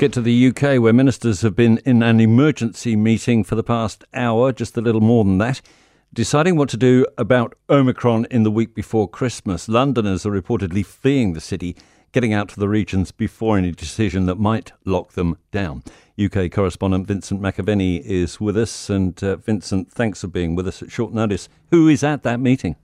get to the UK, where ministers have been in an emergency meeting for the past hour, just a little more than that, deciding what to do about Omicron in the week before Christmas. Londoners are reportedly fleeing the city, getting out to the regions before any decision that might lock them down. UK correspondent Vincent McAviney is with us. And uh, Vincent, thanks for being with us at short notice. Who is at that meeting?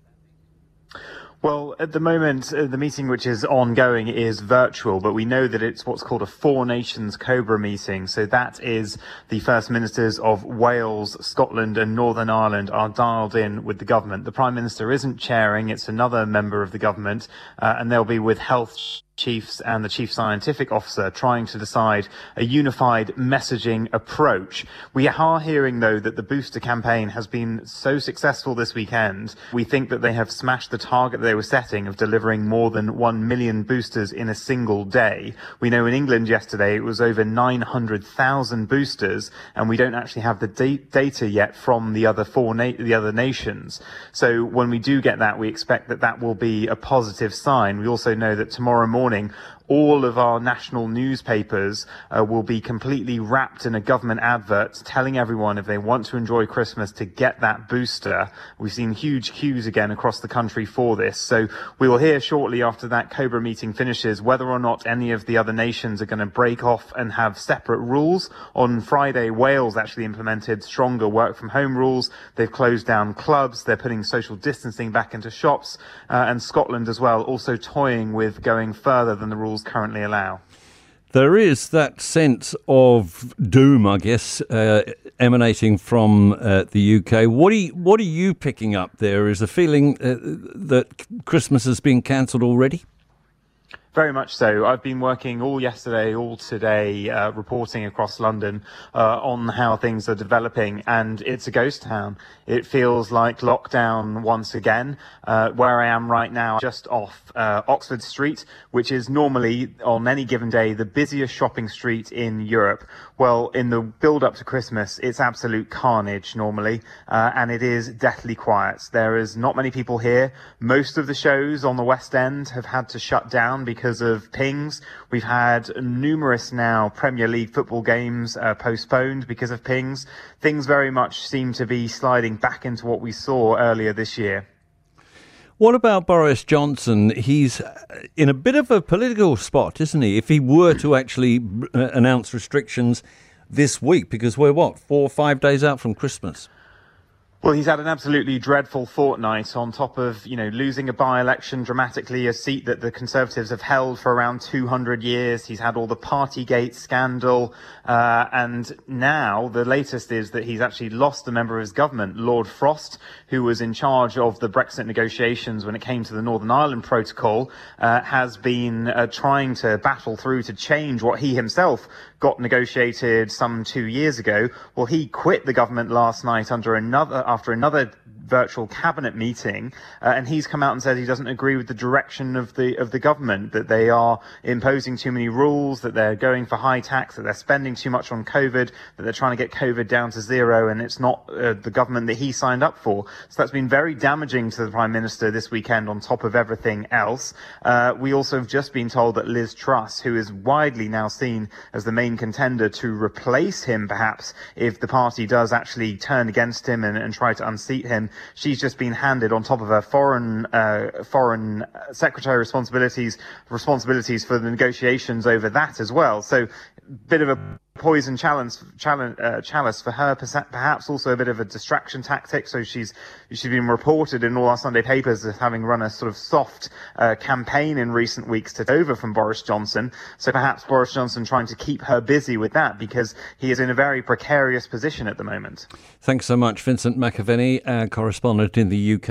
Well, at the moment, uh, the meeting which is ongoing is virtual, but we know that it's what's called a Four Nations Cobra meeting. So that is the First Ministers of Wales, Scotland and Northern Ireland are dialed in with the government. The Prime Minister isn't chairing, it's another member of the government, uh, and they'll be with health chiefs and the chief scientific officer trying to decide a unified messaging approach. We are hearing though that the booster campaign has been so successful this weekend. We think that they have smashed the target they were setting of delivering more than 1 million boosters in a single day. We know in England yesterday it was over 900,000 boosters and we don't actually have the da- data yet from the other four na- the other nations. So when we do get that we expect that that will be a positive sign. We also know that tomorrow morning morning all of our national newspapers uh, will be completely wrapped in a government advert telling everyone if they want to enjoy Christmas to get that booster. We've seen huge queues again across the country for this. So we will hear shortly after that Cobra meeting finishes whether or not any of the other nations are going to break off and have separate rules. On Friday, Wales actually implemented stronger work from home rules. They've closed down clubs. They're putting social distancing back into shops. Uh, and Scotland as well, also toying with going further than the rules rules currently allow. There is that sense of doom, I guess, uh, emanating from uh, the UK. What are, you, what are you picking up there? Is the feeling uh, that Christmas has been cancelled already? Very much so. I've been working all yesterday, all today, uh, reporting across London uh, on how things are developing, and it's a ghost town. It feels like lockdown once again. Uh, where I am right now, just off uh, Oxford Street, which is normally on any given day the busiest shopping street in Europe. Well, in the build up to Christmas, it's absolute carnage normally, uh, and it is deathly quiet. There is not many people here. Most of the shows on the West End have had to shut down because because of pings. We've had numerous now Premier League football games uh, postponed because of pings. Things very much seem to be sliding back into what we saw earlier this year. What about Boris Johnson? He's in a bit of a political spot, isn't he? If he were to actually uh, announce restrictions this week, because we're what, four or five days out from Christmas? Well, he's had an absolutely dreadful fortnight on top of, you know, losing a by-election dramatically, a seat that the Conservatives have held for around 200 years. He's had all the Partygate scandal. Uh, and now the latest is that he's actually lost a member of his government, Lord Frost, who was in charge of the Brexit negotiations when it came to the Northern Ireland Protocol, uh, has been uh, trying to battle through to change what he himself got negotiated some two years ago. Well, he quit the government last night under another after another virtual cabinet meeting, uh, and he's come out and said he doesn't agree with the direction of the of the government that they are imposing too many rules, that they're going for high tax, that they're spending too much on COVID, that they're trying to get COVID down to zero, and it's not uh, the government that he signed up for. So that's been very damaging to the prime minister this weekend. On top of everything else, uh, we also have just been told that Liz Truss, who is widely now seen as the main contender to replace him, perhaps if the party does actually turn against him and, and try to unseat him, she's just been handed on top of her foreign uh, foreign secretary responsibilities responsibilities for the negotiations over that as well. So, bit of a poison challenge, challenge, uh, chalice for her, perhaps also a bit of a distraction tactic. So she's she's been reported in all our Sunday papers as having run a sort of soft uh, campaign in recent weeks to over from Boris Johnson. So perhaps Boris Johnson trying to keep her busy with that because he is in a very precarious position at the moment. Thanks so much, Vincent McAviney, our correspondent in the UK.